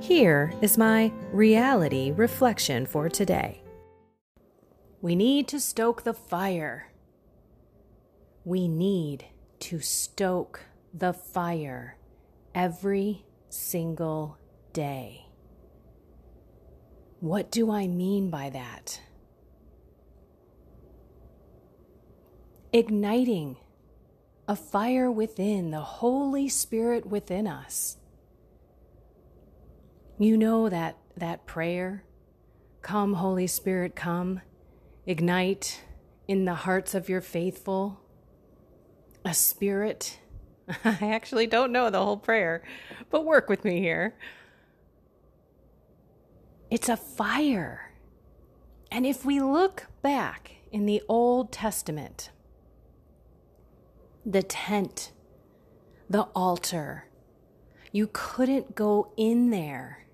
Here is my reality reflection for today. We need to stoke the fire. We need to stoke the fire every single day. What do I mean by that? Igniting a fire within, the Holy Spirit within us you know that that prayer, come Holy Spirit, come, ignite in the hearts of your faithful a spirit. I actually don't know the whole prayer, but work with me here. It's a fire. And if we look back in the Old Testament, the tent, the altar, you couldn't go in there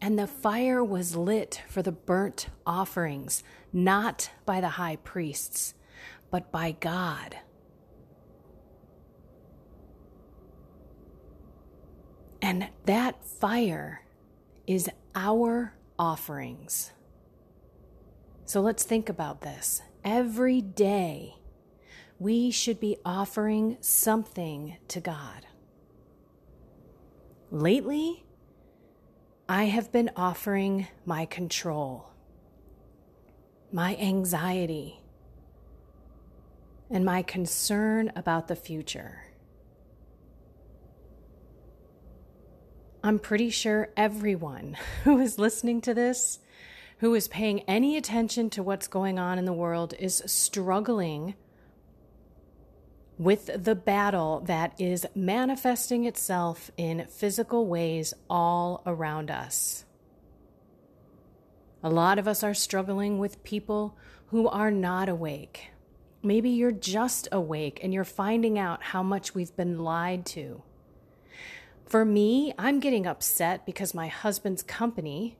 and the fire was lit for the burnt offerings, not by the high priests, but by God. And that fire is our offerings. So let's think about this. Every day, we should be offering something to God. Lately, I have been offering my control, my anxiety, and my concern about the future. I'm pretty sure everyone who is listening to this, who is paying any attention to what's going on in the world, is struggling with the battle that is manifesting itself in physical ways all around us. A lot of us are struggling with people who are not awake. Maybe you're just awake and you're finding out how much we've been lied to. For me, I'm getting upset because my husband's company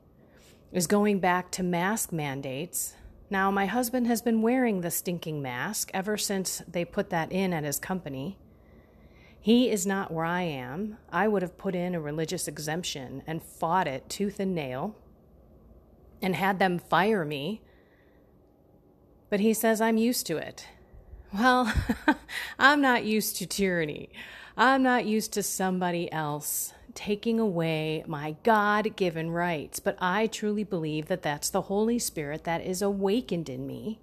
is going back to mask mandates now, my husband has been wearing the stinking mask ever since they put that in at his company. He is not where I am. I would have put in a religious exemption and fought it tooth and nail and had them fire me. But he says I'm used to it. Well, I'm not used to tyranny. I'm not used to somebody else taking away my God given rights. But I truly believe that that's the Holy Spirit that is awakened in me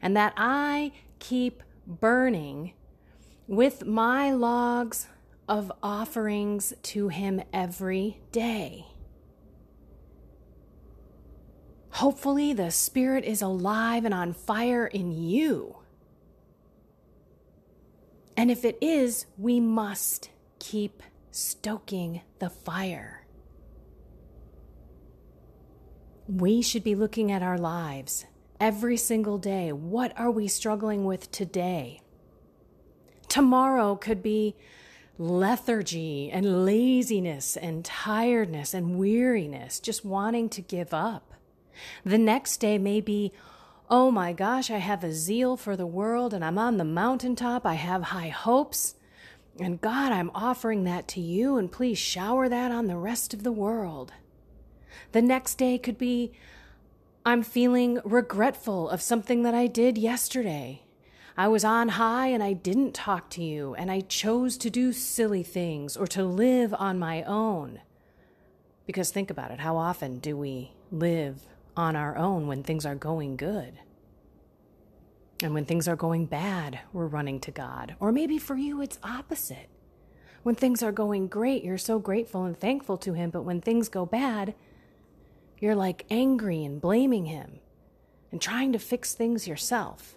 and that I keep burning with my logs of offerings to Him every day. Hopefully, the Spirit is alive and on fire in you. And if it is, we must keep stoking the fire. We should be looking at our lives every single day. What are we struggling with today? Tomorrow could be lethargy and laziness and tiredness and weariness, just wanting to give up. The next day may be, oh my gosh, I have a zeal for the world and I'm on the mountaintop. I have high hopes. And God, I'm offering that to you, and please shower that on the rest of the world. The next day could be I'm feeling regretful of something that I did yesterday. I was on high and I didn't talk to you, and I chose to do silly things or to live on my own. Because think about it how often do we live on our own when things are going good. And when things are going bad, we're running to God. Or maybe for you, it's opposite. When things are going great, you're so grateful and thankful to Him. But when things go bad, you're like angry and blaming Him and trying to fix things yourself.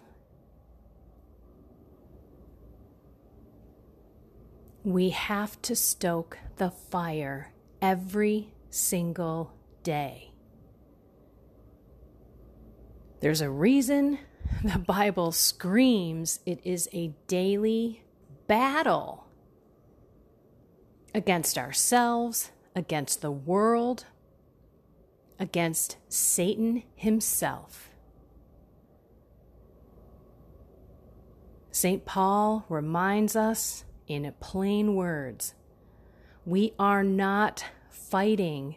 We have to stoke the fire every single day. There's a reason the Bible screams it is a daily battle against ourselves, against the world, against Satan himself. St. Paul reminds us in plain words we are not fighting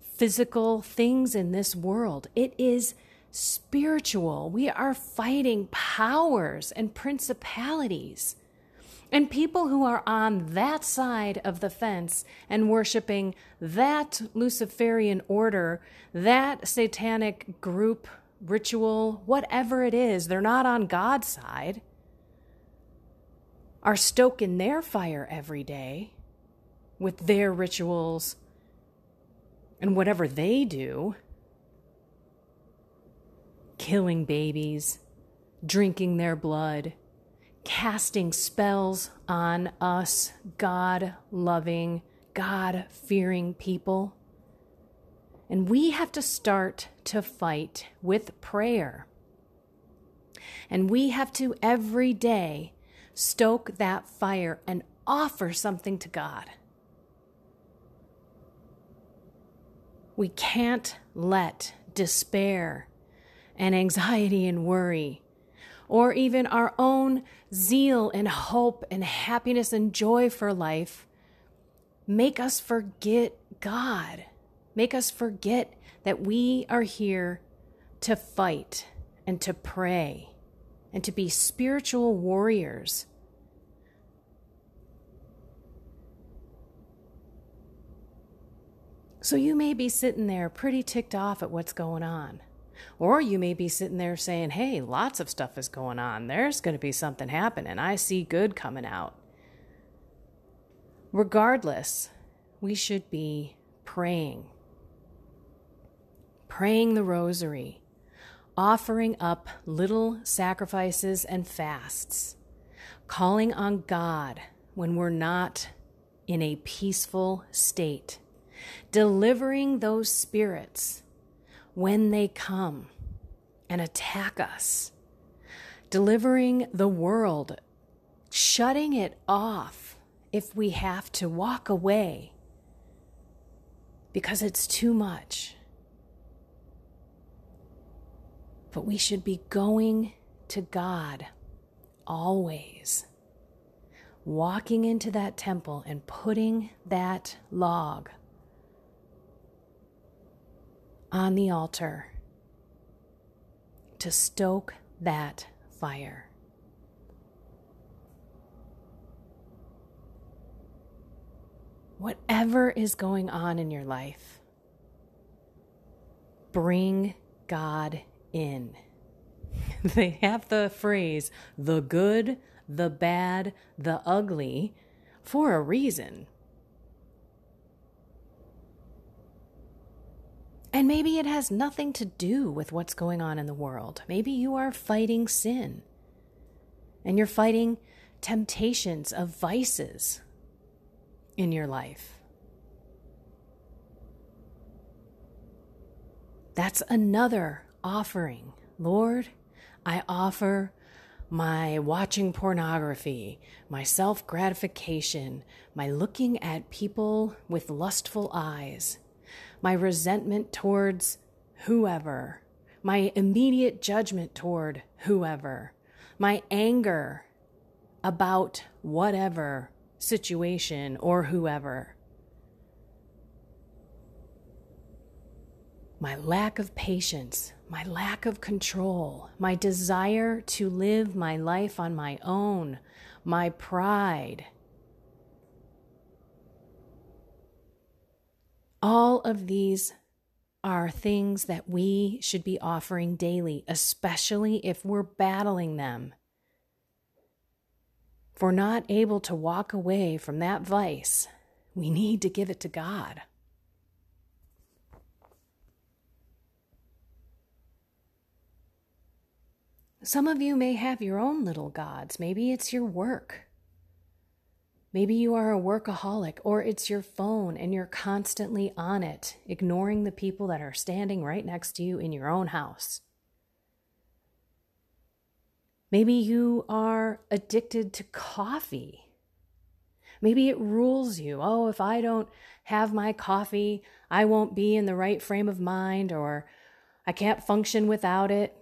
physical things in this world. It is spiritual. We are fighting powers and principalities. And people who are on that side of the fence and worshiping that Luciferian order, that satanic group, ritual, whatever it is, they're not on God's side, are stoking their fire every day with their rituals and whatever they do killing babies, drinking their blood, casting spells on us, God loving, God fearing people. And we have to start to fight with prayer. And we have to every day stoke that fire and offer something to God. We can't let despair and anxiety and worry, or even our own zeal and hope and happiness and joy for life, make us forget God, make us forget that we are here to fight and to pray and to be spiritual warriors. So you may be sitting there pretty ticked off at what's going on. Or you may be sitting there saying, hey, lots of stuff is going on. There's going to be something happening. I see good coming out. Regardless, we should be praying, praying the rosary, offering up little sacrifices and fasts, calling on God when we're not in a peaceful state, delivering those spirits when they come and attack us, delivering the world, shutting it off if we have to walk away because it's too much. But we should be going to God always. Walking into that temple and putting that log on the altar to stoke that fire. Whatever is going on in your life, bring God in. they have the phrase the good, the bad, the ugly for a reason. And maybe it has nothing to do with what's going on in the world. Maybe you are fighting sin and you're fighting temptations of vices in your life. That's another offering. Lord, I offer my watching pornography, my self gratification, my looking at people with lustful eyes my resentment towards whoever, my immediate judgment toward whoever, my anger about whatever situation or whoever, my lack of patience, my lack of control, my desire to live my life on my own, my pride all of these are things that we should be offering daily, especially if we're battling them. If we're not able to walk away from that vice, we need to give it to God. Some of you may have your own little gods. Maybe it's your work. Maybe you are a workaholic, or it's your phone and you're constantly on it, ignoring the people that are standing right next to you in your own house. Maybe you are addicted to coffee. Maybe it rules you. Oh, if I don't have my coffee, I won't be in the right frame of mind, or I can't function without it.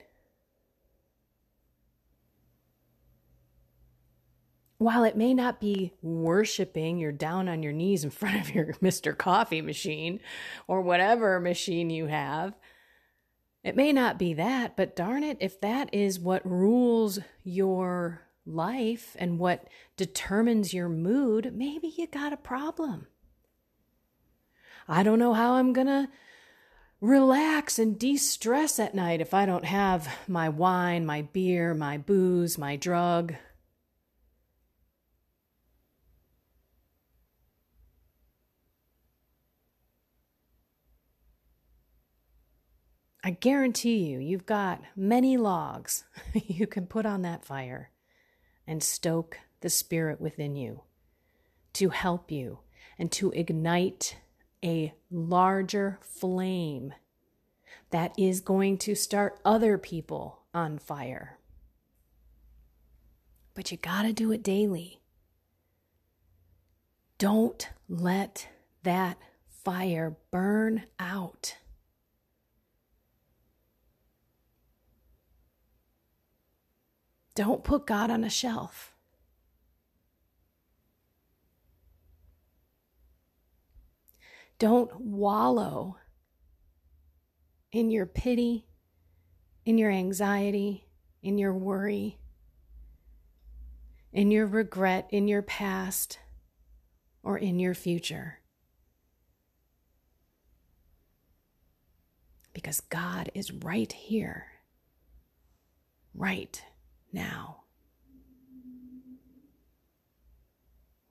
While it may not be worshiping, you're down on your knees in front of your Mr. Coffee machine or whatever machine you have. It may not be that, but darn it, if that is what rules your life and what determines your mood, maybe you got a problem. I don't know how I'm going to relax and de stress at night if I don't have my wine, my beer, my booze, my drug, I guarantee you, you've got many logs you can put on that fire and stoke the spirit within you to help you and to ignite a larger flame that is going to start other people on fire. But you got to do it daily. Don't let that fire burn out. Don't put God on a shelf. Don't wallow in your pity, in your anxiety, in your worry, in your regret, in your past, or in your future. Because God is right here, right now.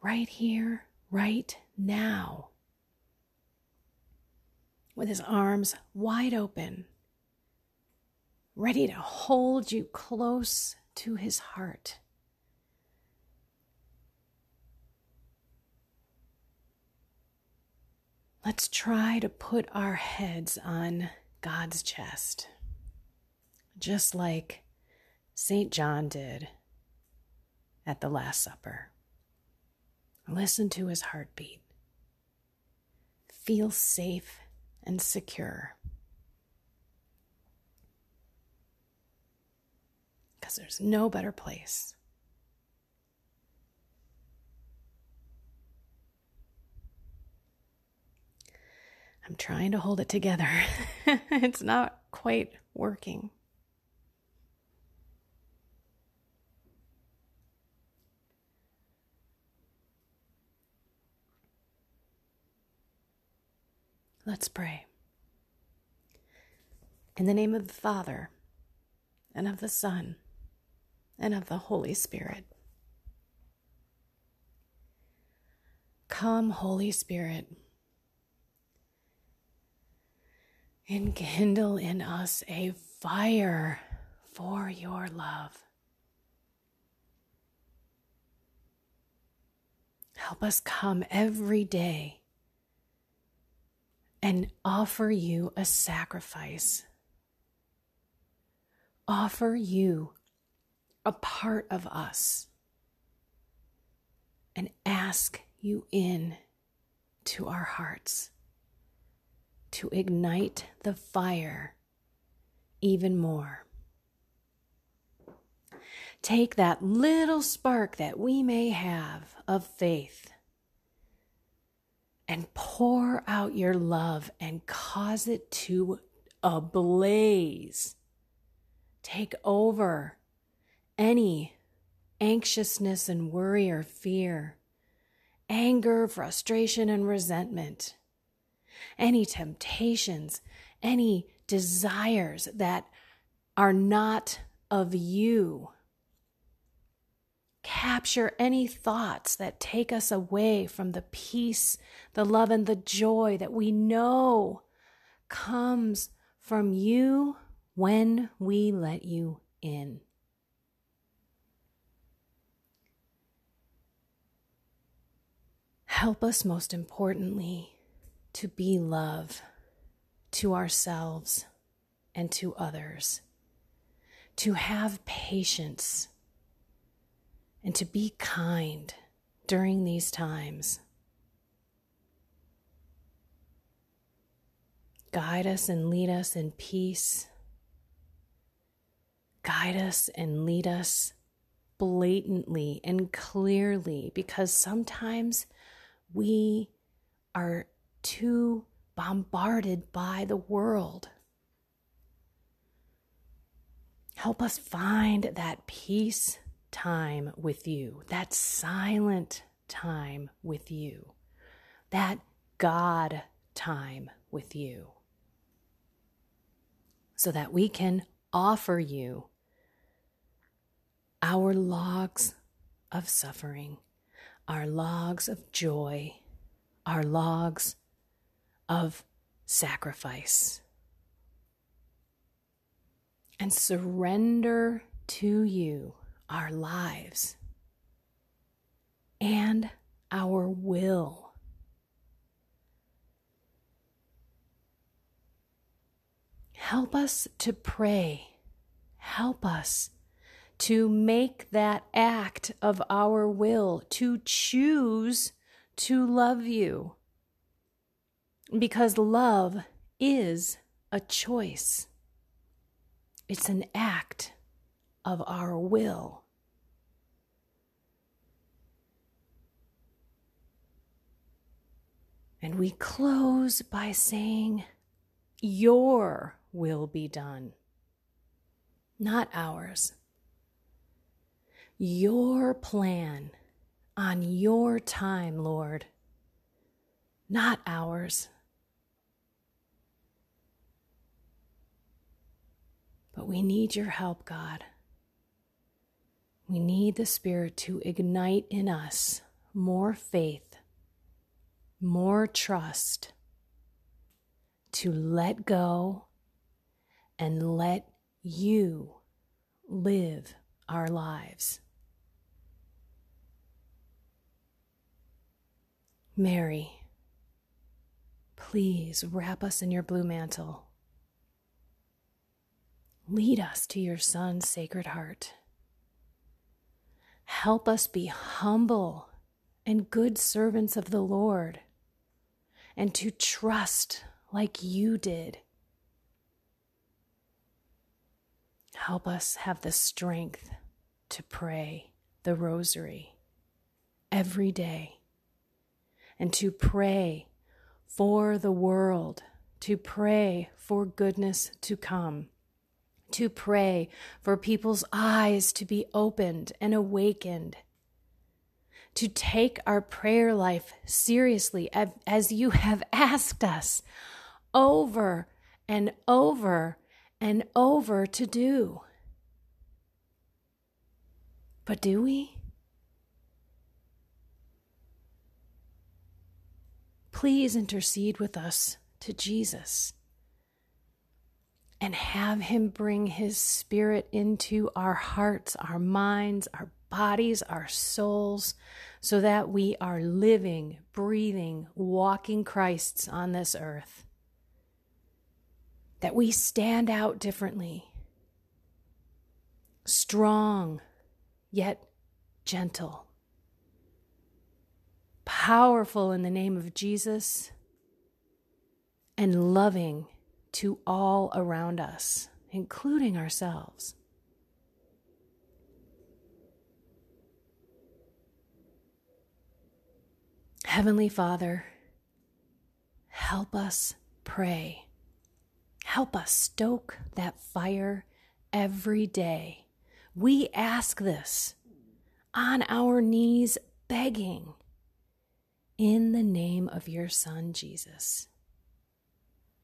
Right here, right now. With his arms wide open, ready to hold you close to his heart. Let's try to put our heads on God's chest, just like St. John did at the Last Supper. Listen to his heartbeat. Feel safe and secure. Because there's no better place. I'm trying to hold it together. it's not quite working. Let's pray. In the name of the Father, and of the Son, and of the Holy Spirit. Come, Holy Spirit, and kindle in us a fire for your love. Help us come every day and offer you a sacrifice. Offer you a part of us and ask you in to our hearts to ignite the fire even more. Take that little spark that we may have of faith and pour out your love and cause it to ablaze. Take over any anxiousness and worry or fear, anger, frustration, and resentment, any temptations, any desires that are not of you. Capture any thoughts that take us away from the peace, the love, and the joy that we know comes from you when we let you in. Help us, most importantly, to be love to ourselves and to others, to have patience, and to be kind during these times. Guide us and lead us in peace. Guide us and lead us blatantly and clearly because sometimes we are too bombarded by the world. Help us find that peace time with you, that silent time with you, that God time with you, so that we can offer you our logs of suffering, our logs of joy, our logs of sacrifice. And surrender to you our lives and our will. Help us to pray. Help us to make that act of our will, to choose to love you. Because love is a choice, it's an act of our will. And we close by saying, Your will be done, not ours your plan on your time, Lord, not ours. But we need your help, God. We need the Spirit to ignite in us more faith, more trust, to let go and let you live our lives. Mary, please wrap us in your blue mantle. Lead us to your Son's sacred heart. Help us be humble and good servants of the Lord, and to trust like you did. Help us have the strength to pray the rosary every day and to pray for the world, to pray for goodness to come, to pray for people's eyes to be opened and awakened, to take our prayer life seriously as you have asked us over and over and over to do. But do we? please intercede with us to Jesus and have Him bring His Spirit into our hearts, our minds, our bodies, our souls, so that we are living, breathing, walking Christs on this earth. That we stand out differently, strong, yet gentle powerful in the name of Jesus, and loving to all around us, including ourselves. Heavenly Father, help us pray. Help us stoke that fire every day. We ask this on our knees, begging in the name of your Son, Jesus.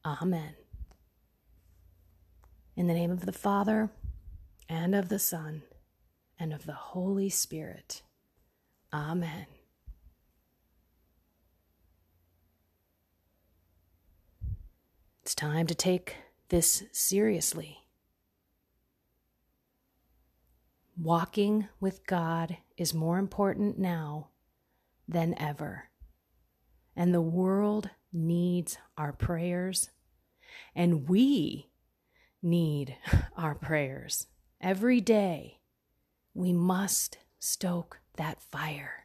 Amen. In the name of the Father, and of the Son, and of the Holy Spirit. Amen. It's time to take this seriously. Walking with God is more important now than ever. And the world needs our prayers, and we need our prayers. Every day, we must stoke that fire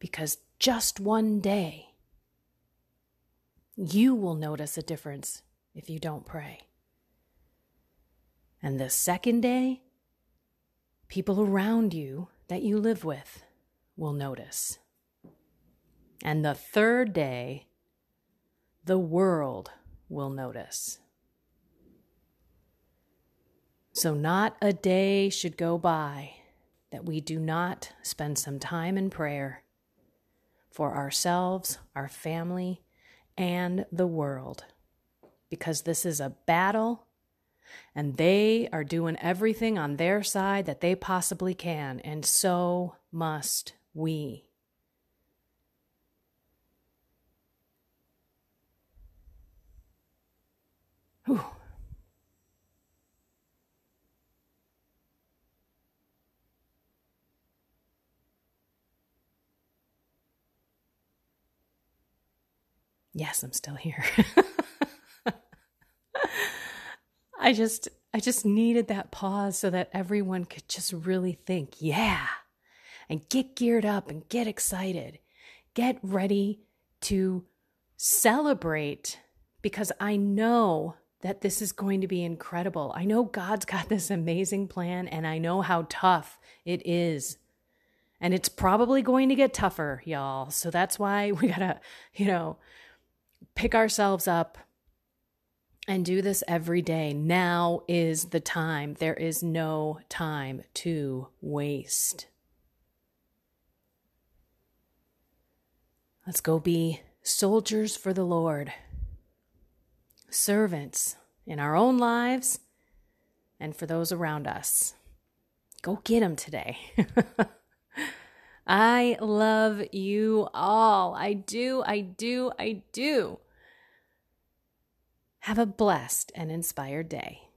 because just one day, you will notice a difference if you don't pray. And the second day, people around you that you live with will notice. And the third day, the world will notice. So, not a day should go by that we do not spend some time in prayer for ourselves, our family, and the world. Because this is a battle, and they are doing everything on their side that they possibly can, and so must we. Whew. Yes, I'm still here. I just I just needed that pause so that everyone could just really think, yeah, and get geared up and get excited. Get ready to celebrate because I know that this is going to be incredible. I know God's got this amazing plan and I know how tough it is. And it's probably going to get tougher, y'all. So that's why we got to, you know, pick ourselves up and do this every day. Now is the time. There is no time to waste. Let's go be soldiers for the Lord servants in our own lives and for those around us. Go get them today. I love you all. I do, I do, I do. Have a blessed and inspired day.